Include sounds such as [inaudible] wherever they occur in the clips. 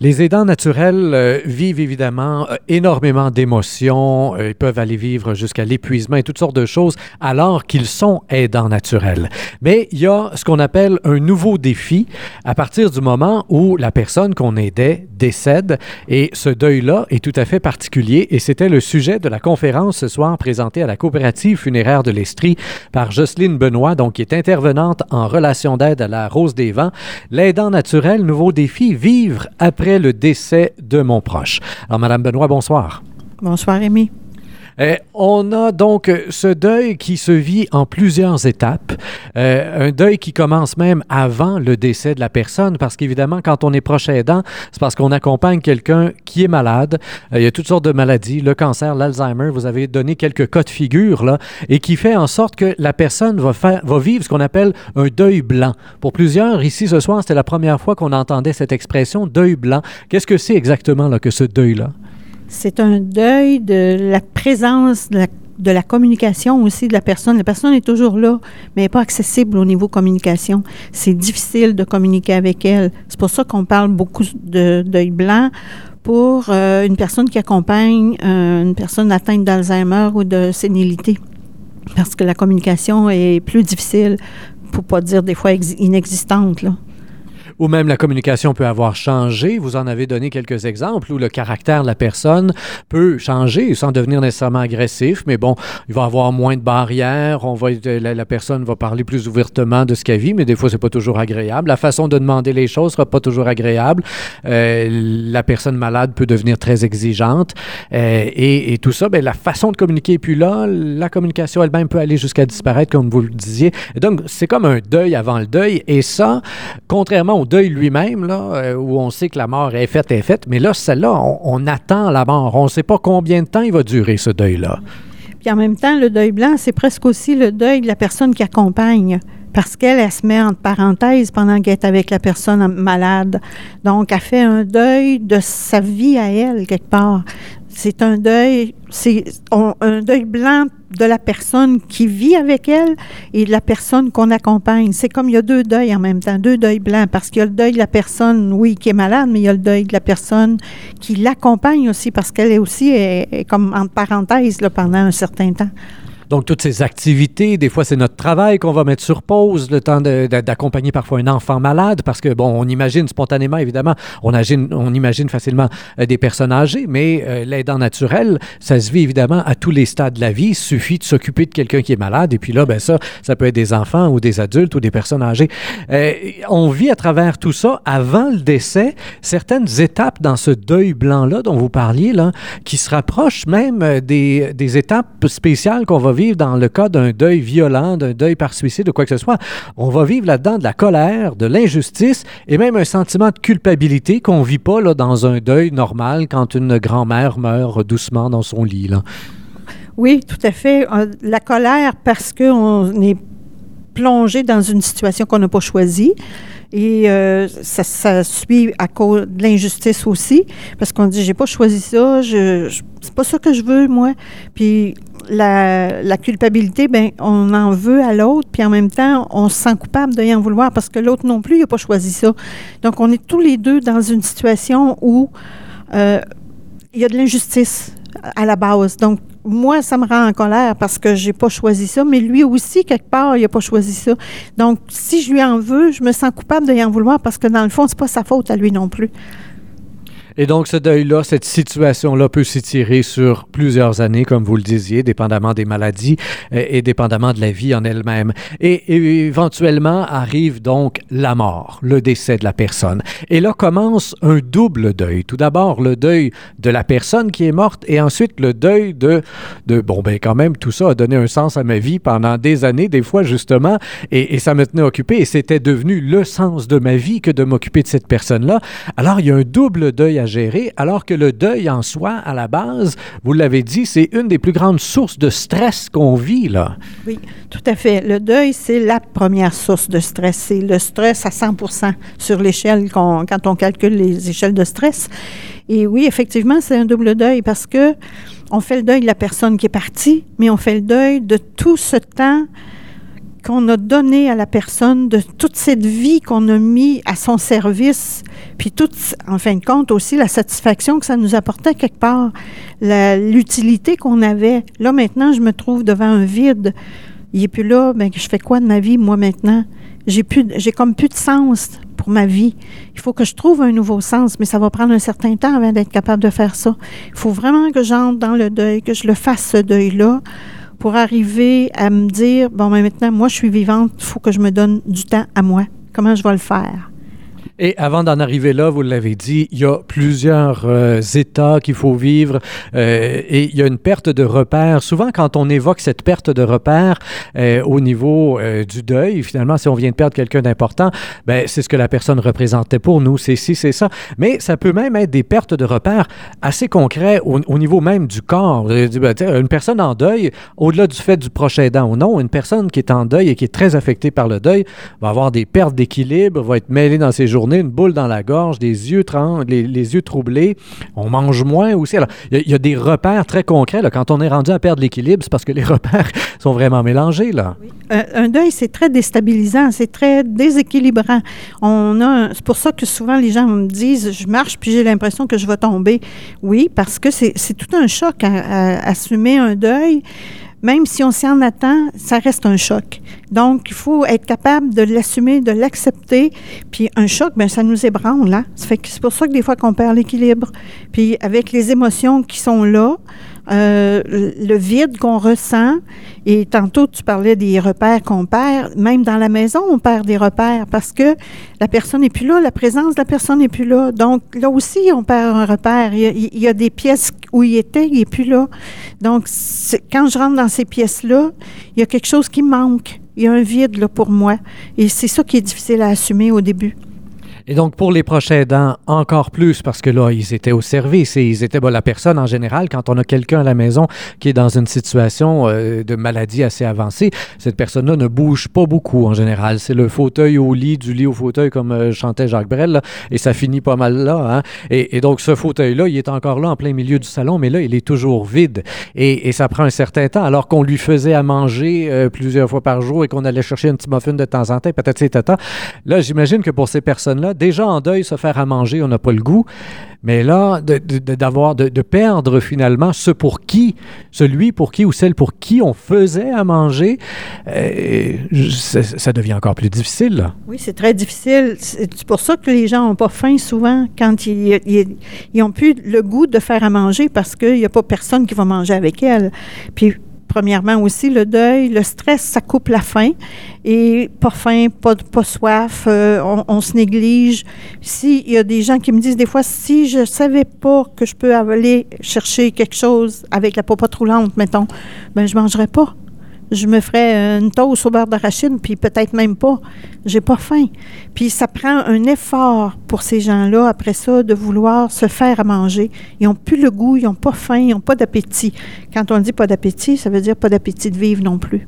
Les aidants naturels euh, vivent évidemment euh, énormément d'émotions. Euh, ils peuvent aller vivre jusqu'à l'épuisement et toutes sortes de choses alors qu'ils sont aidants naturels. Mais il y a ce qu'on appelle un nouveau défi à partir du moment où la personne qu'on aidait décède. Et ce deuil-là est tout à fait particulier. Et c'était le sujet de la conférence ce soir présentée à la coopérative funéraire de l'Estrie par Jocelyne Benoît, donc qui est intervenante en relation d'aide à la Rose des Vents. L'aidant naturel, nouveau défi, vivre après le décès de mon proche. Alors, Madame Benoît, bonsoir. Bonsoir, Rémi. Euh, on a donc ce deuil qui se vit en plusieurs étapes. Euh, un deuil qui commence même avant le décès de la personne, parce qu'évidemment, quand on est proche aidant, c'est parce qu'on accompagne quelqu'un qui est malade. Euh, il y a toutes sortes de maladies, le cancer, l'Alzheimer. Vous avez donné quelques cas de figure là, et qui fait en sorte que la personne va, va vivre ce qu'on appelle un deuil blanc. Pour plusieurs, ici ce soir, c'était la première fois qu'on entendait cette expression deuil blanc. Qu'est-ce que c'est exactement là, que ce deuil-là? C'est un deuil de la présence de la, communication aussi de la personne. La personne est toujours là, mais elle n'est pas accessible au niveau communication. C'est difficile de communiquer avec elle. C'est pour ça qu'on parle beaucoup de deuil blanc pour euh, une personne qui accompagne euh, une personne atteinte d'Alzheimer ou de sénilité. Parce que la communication est plus difficile, pour pas dire des fois inexistante. Là ou même la communication peut avoir changé. Vous en avez donné quelques exemples où le caractère de la personne peut changer sans devenir nécessairement agressif, mais bon, il va avoir moins de barrières, on va, la, personne va parler plus ouvertement de ce qu'elle vit, mais des fois, c'est pas toujours agréable. La façon de demander les choses sera pas toujours agréable. Euh, la personne malade peut devenir très exigeante euh, et, tout ça, bien, la façon de communiquer. Puis là, la communication elle-même peut aller jusqu'à disparaître, comme vous le disiez. donc, c'est comme un deuil avant le deuil. Et ça, contrairement au deuil lui-même, là, euh, où on sait que la mort est faite, est faite, mais là, celle-là, on, attend la mort. On ne sait pas combien de temps il va durer, ce deuil-là. Puis en même temps, le deuil blanc, c'est presque aussi le deuil de la personne qui accompagne parce qu'elle, elle se met entre parenthèses pendant qu'elle est avec la personne malade. Donc, elle fait un deuil de sa vie à elle, quelque part c'est un deuil, c'est un deuil blanc de la personne qui vit avec elle et de la personne qu'on accompagne. C'est comme il y a deux deuils en même temps, deux deuils blancs, parce qu'il y a le deuil de la personne, oui, qui est malade, mais il y a le deuil de la personne qui l'accompagne aussi, parce qu'elle est aussi comme en parenthèse là, pendant un certain temps. Donc, toutes ces activités, des fois, c'est notre travail qu'on va mettre sur pause, le temps d'accompagner parfois un enfant malade, parce que, bon, on imagine spontanément, évidemment, on imagine, on imagine facilement euh, des personnes âgées, mais euh, l'aidant naturel, ça se vit évidemment à tous les stades de la vie. Il suffit de s'occuper de quelqu'un qui est malade, et puis là, ben ça, ça peut être des enfants ou des adultes ou des personnes âgées. Euh, on vit à travers tout ça, avant le décès, certaines étapes dans ce deuil blanc-là dont vous parliez, là, qui se rapprochent même des, des étapes spéciales qu'on va vivre dans le cas d'un deuil violent, d'un deuil par suicide ou quoi que ce soit. On va vivre là-dedans de la colère, de l'injustice et même un sentiment de culpabilité qu'on ne vit pas là, dans un deuil normal quand une grand-mère meurt doucement dans son lit. Oui, tout à fait. Euh, la colère parce qu'on est plongé dans une situation qu'on n'a pas choisie. Et euh, ça, suit à cause de l'injustice aussi, parce qu'on dit j'ai pas choisi ça, c'est pas ça que je veux moi. Puis la, culpabilité, ben on en veut à l'autre, puis en même temps, on se sent coupable de en vouloir parce que l'autre non plus, il n'a pas choisi ça. Donc, on est tous les deux dans une situation où euh, il y a de l'injustice à la base. Donc, moi, ça me rend en colère parce que j'ai pas choisi ça, mais lui aussi, quelque part, il n'a pas choisi ça. Donc, si je lui en veux, je me sens coupable de en vouloir parce que dans le fond, c'est pas sa faute à lui non plus. Et donc, ce deuil-là, cette situation-là peut s'étirer sur plusieurs années, comme vous le disiez, dépendamment des maladies euh, et, dépendamment de la vie en elle-même. Et, éventuellement arrive donc la mort, le décès de la personne. Et là commence un double deuil. Tout d'abord, le deuil de la personne qui est morte et ensuite le deuil de, de bon, ben quand même, tout ça a donné un sens à ma vie pendant des années, des fois justement, et, et ça me tenait occupé et c'était devenu le sens de ma vie que de m'occuper de cette personne-là. Alors, il y a un double deuil à alors que le deuil en soi, à la base, vous l'avez dit, c'est une des plus grandes sources de stress qu'on vit, là. Oui, tout à fait. Le deuil, c'est la première source de stress. C'est le stress à 100% sur l'échelle quand on calcule les échelles de stress. Et oui, effectivement, c'est un double deuil parce que on fait le deuil de la personne qui est partie, mais on fait le deuil de tout ce temps qu'on a donné à la personne, de toute cette vie qu'on a mis à son service, puis toute, en fin de compte aussi, la satisfaction que ça nous apportait quelque part, l'utilité qu'on avait. Là, maintenant, je me trouve devant un vide. Il n'est plus là, bien, je fais quoi de ma vie, moi, maintenant? J'ai plus, j'ai comme plus de sens pour ma vie. Il faut que je trouve un nouveau sens, mais ça va prendre un certain temps avant d'être capable de faire ça. Il faut vraiment que j'entre dans le deuil, que je le fasse, ce deuil-là, pour arriver à me dire, bon, mais maintenant, moi, je suis vivante, il faut que je me donne du temps à moi. Comment je vais le faire? Et avant d'en arriver là, vous l'avez dit, il y a plusieurs euh, états qu'il faut vivre euh, et il y a une perte de repères. Souvent, quand on évoque cette perte de repères euh, au niveau du deuil, finalement, si on vient de perdre quelqu'un d'important, ben, c'est ce que la personne représentait pour nous, c'est ci, c'est ça. Mais ça peut même être des pertes de repères assez concrets au, niveau même du corps. Ben, une personne en deuil, au-delà du fait du prochain aidant ou non, une personne qui est en deuil et qui est très affectée par le deuil va avoir des pertes d'équilibre, va être mêlée dans ses journées une boule dans la gorge, des yeux, les, les, yeux troublés. On mange moins aussi. Alors, il y, a des repères très concrets. Quand on est rendu à perdre l'équilibre, c'est parce que les [laughs] repères sont vraiment mélangés. Là. un deuil, c'est très déstabilisant, c'est très déséquilibrant. On c'est pour ça que souvent les gens me disent, je marche puis j'ai l'impression que je vais tomber. Oui, parce que c'est, tout un choc à assumer un deuil même si on s'y en attend, ça reste un choc. Donc, il faut être capable de l'assumer, de l'accepter. Puis un choc, bien, ça nous ébranle. Là. Hein. c'est pour ça que des fois qu'on perd l'équilibre. Puis avec les émotions qui sont là, euh, le vide qu'on ressent. Et tantôt, tu parlais des repères qu'on perd. Même dans la maison, on perd des repères parce que la personne n'est plus là, la présence de la personne n'est plus là. Donc, là aussi, on perd un repère. Il y a, des pièces où il était, il n'est plus là. Donc, quand je rentre dans ces pièces-là, il y a quelque chose qui manque. Il y a un vide là, pour moi. Et c'est ça qui est difficile à assumer au début. Et donc, pour les prochains aidants, encore plus, parce que là, ils étaient au service et ils étaient, bon, la personne en général, quand on a quelqu'un à la maison qui est dans une situation euh, de maladie assez avancée, cette personne-là ne bouge pas beaucoup en général. C'est le fauteuil au lit, du lit au fauteuil, comme euh, chantait Jacques Brel, et ça finit pas mal là. Hein? Et, donc, ce fauteuil-là, il est encore là en plein milieu du salon, mais là, il est toujours vide. Et, ça prend un certain temps, alors qu'on lui faisait à manger euh, plusieurs fois par jour et qu'on allait chercher un petit muffin de temps en temps, peut-être c'est tata. Là, j'imagine que pour ces personnes-là, déjà en deuil, se faire à manger, on n'a pas le goût. Mais là, d'avoir, de, perdre finalement ce pour qui, celui pour qui ou celle pour qui on faisait à manger, euh, ça, devient encore plus difficile. Oui, c'est très difficile. C'est pour ça que les gens n'ont pas faim souvent quand ils, ils, ont plus le goût de faire à manger parce qu'il n'y a pas personne qui va manger avec elles. Puis premièrement aussi le deuil, le stress, ça coupe la faim. Et pas faim, pas, soif, euh, on, se néglige. S'il y a des gens qui me disent des fois, si je savais pas que je peux aller chercher quelque chose avec la popote roulante, mettons, ben je mangerais pas je me ferais une toast au beurre d'arachide, puis peut-être même pas. J'ai pas faim. Puis ça prend un effort pour ces gens-là, après ça, de vouloir se faire à manger. Ils n'ont plus le goût, ils n'ont pas faim, ils n'ont pas d'appétit. Quand on dit pas d'appétit, ça veut dire pas d'appétit de vivre non plus.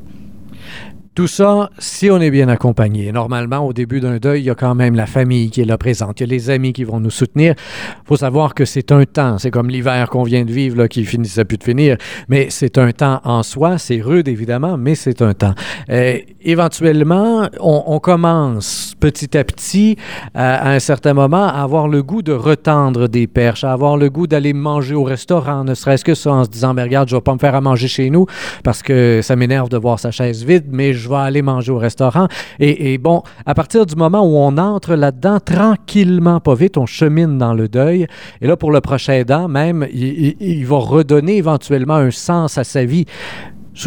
Tout ça, si on est bien accompagné. Normalement, au début d'un deuil, il y a quand même la famille qui est là présente. Il y a les amis qui vont nous soutenir. Il faut savoir que c'est un temps. C'est comme l'hiver qu'on vient de vivre, là, qui finissait plus de finir. Mais c'est un temps en soi. C'est rude, évidemment, mais c'est un temps. Euh, éventuellement, on, commence petit à petit, à un certain moment, à avoir le goût de retendre des perches, à avoir le goût d'aller manger au restaurant, ne serait-ce que ça, en se disant, mais regarde, je vais pas me faire à manger chez nous parce que ça m'énerve de voir sa chaise vide, mais vais aller manger au restaurant. Et, bon, à partir du moment où on entre là-dedans, tranquillement, pas vite, on chemine dans le deuil. Et là, pour le prochain aidant, même, il, va redonner éventuellement un sens à sa vie.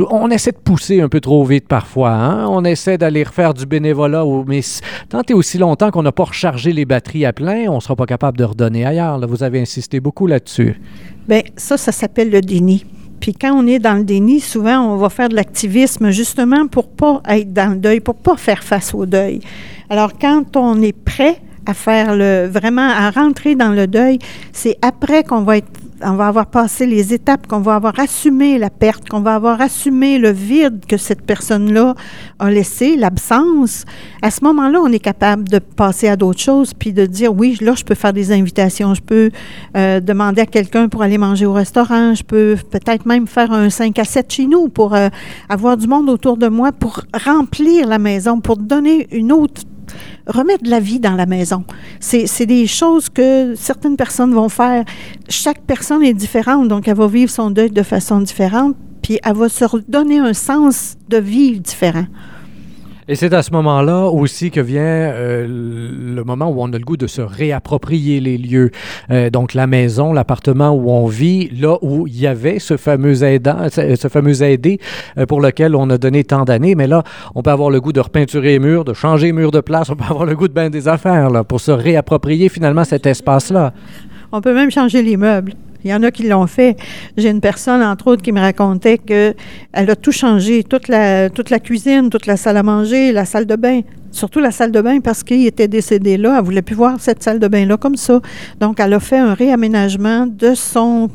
On essaie de pousser un peu trop vite parfois. Hein? On essaie d'aller refaire du bénévolat, mais tant et aussi longtemps qu'on n'a pas rechargé les batteries à plein, on ne sera pas capable de redonner ailleurs. Vous avez insisté beaucoup là-dessus. Bien, ça, ça s'appelle le déni. Puis quand on est dans le déni, souvent, on va faire de l'activisme justement pour pas être dans le deuil, pour pas faire face au deuil. Alors, quand on est prêt à faire le vraiment à rentrer dans le deuil, c'est après qu'on va être on va avoir passé les étapes, qu'on va avoir assumé la perte, qu'on va avoir assumé le vide que cette personne-là a laissé, l'absence, à ce moment-là, on est capable de passer à d'autres choses, puis de dire, oui, là, je peux faire des invitations, je peux euh, demander à quelqu'un pour aller manger au restaurant, je peux peut-être même faire un 5 à 7 chez nous pour euh, avoir du monde autour de moi, pour remplir la maison, pour donner une autre remettre de la vie dans la maison. C'est des choses que certaines personnes vont faire. Chaque personne est différente, donc elle va vivre son deuil de façon différente, puis elle va se donner un sens de vie différent. Et c'est à ce moment-là aussi que vient euh, le moment où on a le goût de se réapproprier les lieux. Euh, donc la maison, l'appartement où on vit, là où il y avait ce fameux aidant, ce fameux aidé euh, pour lequel on a donné tant d'années, mais là, on peut avoir le goût de repeinturer les murs, de changer les murs de place, on peut avoir le goût de bien des affaires là, pour se réapproprier finalement cet espace-là. On peut même changer les meubles. Il y en a qui l'ont fait. J'ai une personne, entre autres, qui me racontait qu'elle a tout changé, toute la, toute la cuisine, toute la salle à manger, la salle de bain. Surtout la salle de bain parce qu'il était décédé là. Elle voulait plus voir cette salle de bain-là comme ça. Donc, elle a fait un réaménagement de son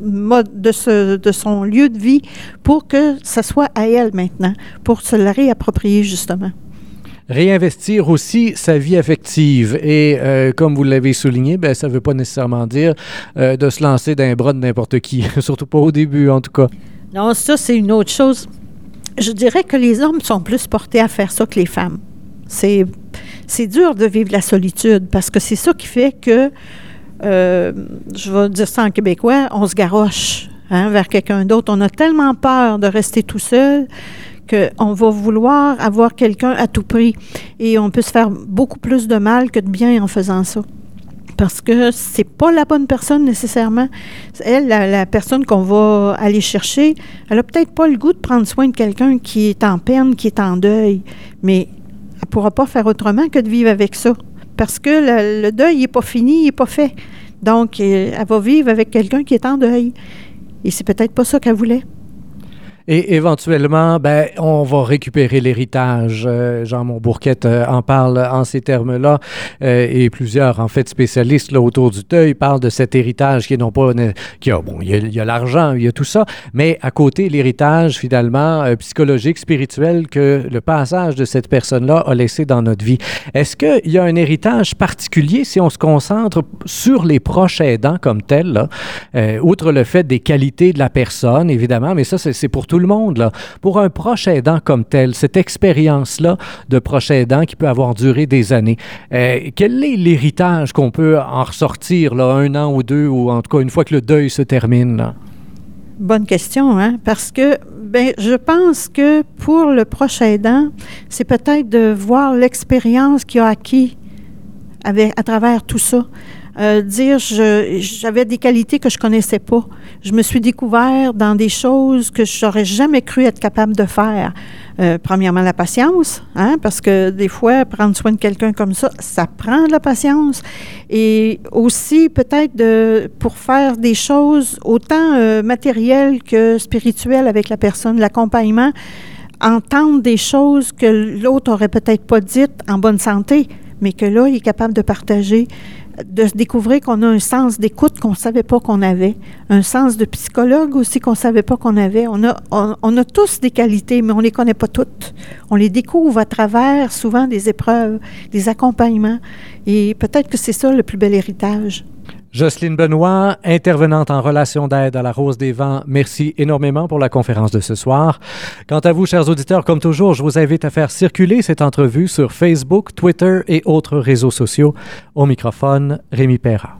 mode, de son lieu de vie pour que ça soit à elle maintenant, pour se la réapproprier justement réinvestir aussi sa vie affective. Et euh, comme vous l'avez souligné, ben, ça ne veut pas nécessairement dire euh, de se lancer d'un bras de n'importe qui, [laughs] surtout pas au début en tout cas. Non, ça c'est une autre chose. Je dirais que les hommes sont plus portés à faire ça que les femmes. C'est, c'est dur de vivre la solitude parce que c'est ça qui fait que, euh, je vais dire ça en québécois, on se garoche hein, vers quelqu'un d'autre. On a tellement peur de rester tout seul qu'on va vouloir avoir quelqu'un à tout prix. Et on peut se faire beaucoup plus de mal que de bien en faisant ça. Parce que c'est pas la bonne personne nécessairement. Elle, la, personne qu'on va aller chercher, elle a peut-être pas le goût de prendre soin de quelqu'un qui est en peine, qui est en deuil, mais elle pourra pas faire autrement que de vivre avec ça. Parce que le, deuil n'est pas fini, il n'est pas fait. Donc, elle va vivre avec quelqu'un qui est en deuil. Et c'est peut-être pas ça qu'elle voulait. Et éventuellement, ben, on va récupérer l'héritage. Euh, Jean Montbourquette euh, en parle en ces termes-là. Euh, et plusieurs, en fait, spécialistes là, autour du deuil parlent de cet héritage qui est non pas. Qui a, bon, il y a, l'argent, il y a tout ça, mais à côté, l'héritage, finalement, psychologique, spirituel, que le passage de cette personne-là a laissé dans notre vie. Est-ce qu'il y a un héritage particulier si on se concentre sur les proches aidants comme tels, là, outre le fait des qualités de la personne, évidemment, mais ça, c'est pour tout Pour un proche aidant comme tel, cette expérience-là de proche aidant qui peut avoir duré des années, euh, quel est l'héritage qu'on peut en ressortir là, un an ou deux, ou en tout cas une fois que le deuil se termine? Bonne question, hein? parce que ben, je pense que pour le proche aidant, c'est peut-être de voir l'expérience qu'il a acquis avec, à travers tout ça. Euh, dire j'avais des qualités que je connaissais pas. Je me suis découvert dans des choses que j'aurais jamais cru être capable de faire. Euh, premièrement, la patience, hein, parce que des fois, prendre soin de quelqu'un comme ça, ça prend de la patience. Et aussi, peut-être de, pour faire des choses autant euh, matérielles que spirituelles avec la personne, l'accompagnement, entendre des choses que l'autre aurait peut-être pas dites en bonne santé, mais que là, il est capable de partager de découvrir qu'on a un sens d'écoute qu'on ne savait pas qu'on avait, un sens de psychologue aussi qu'on ne savait pas qu'on avait. On a, on, a tous des qualités, mais on ne les connaît pas toutes. On les découvre à travers souvent des épreuves, des accompagnements. Et peut-être que c'est ça le plus bel héritage. Jocelyne Benoît, intervenante en relation d'aide à la Rose des Vents, merci énormément pour la conférence de ce soir. Quant à vous, chers auditeurs, comme toujours, je vous invite à faire circuler cette entrevue sur Facebook, Twitter et autres réseaux sociaux. Au microphone, Rémi Perra.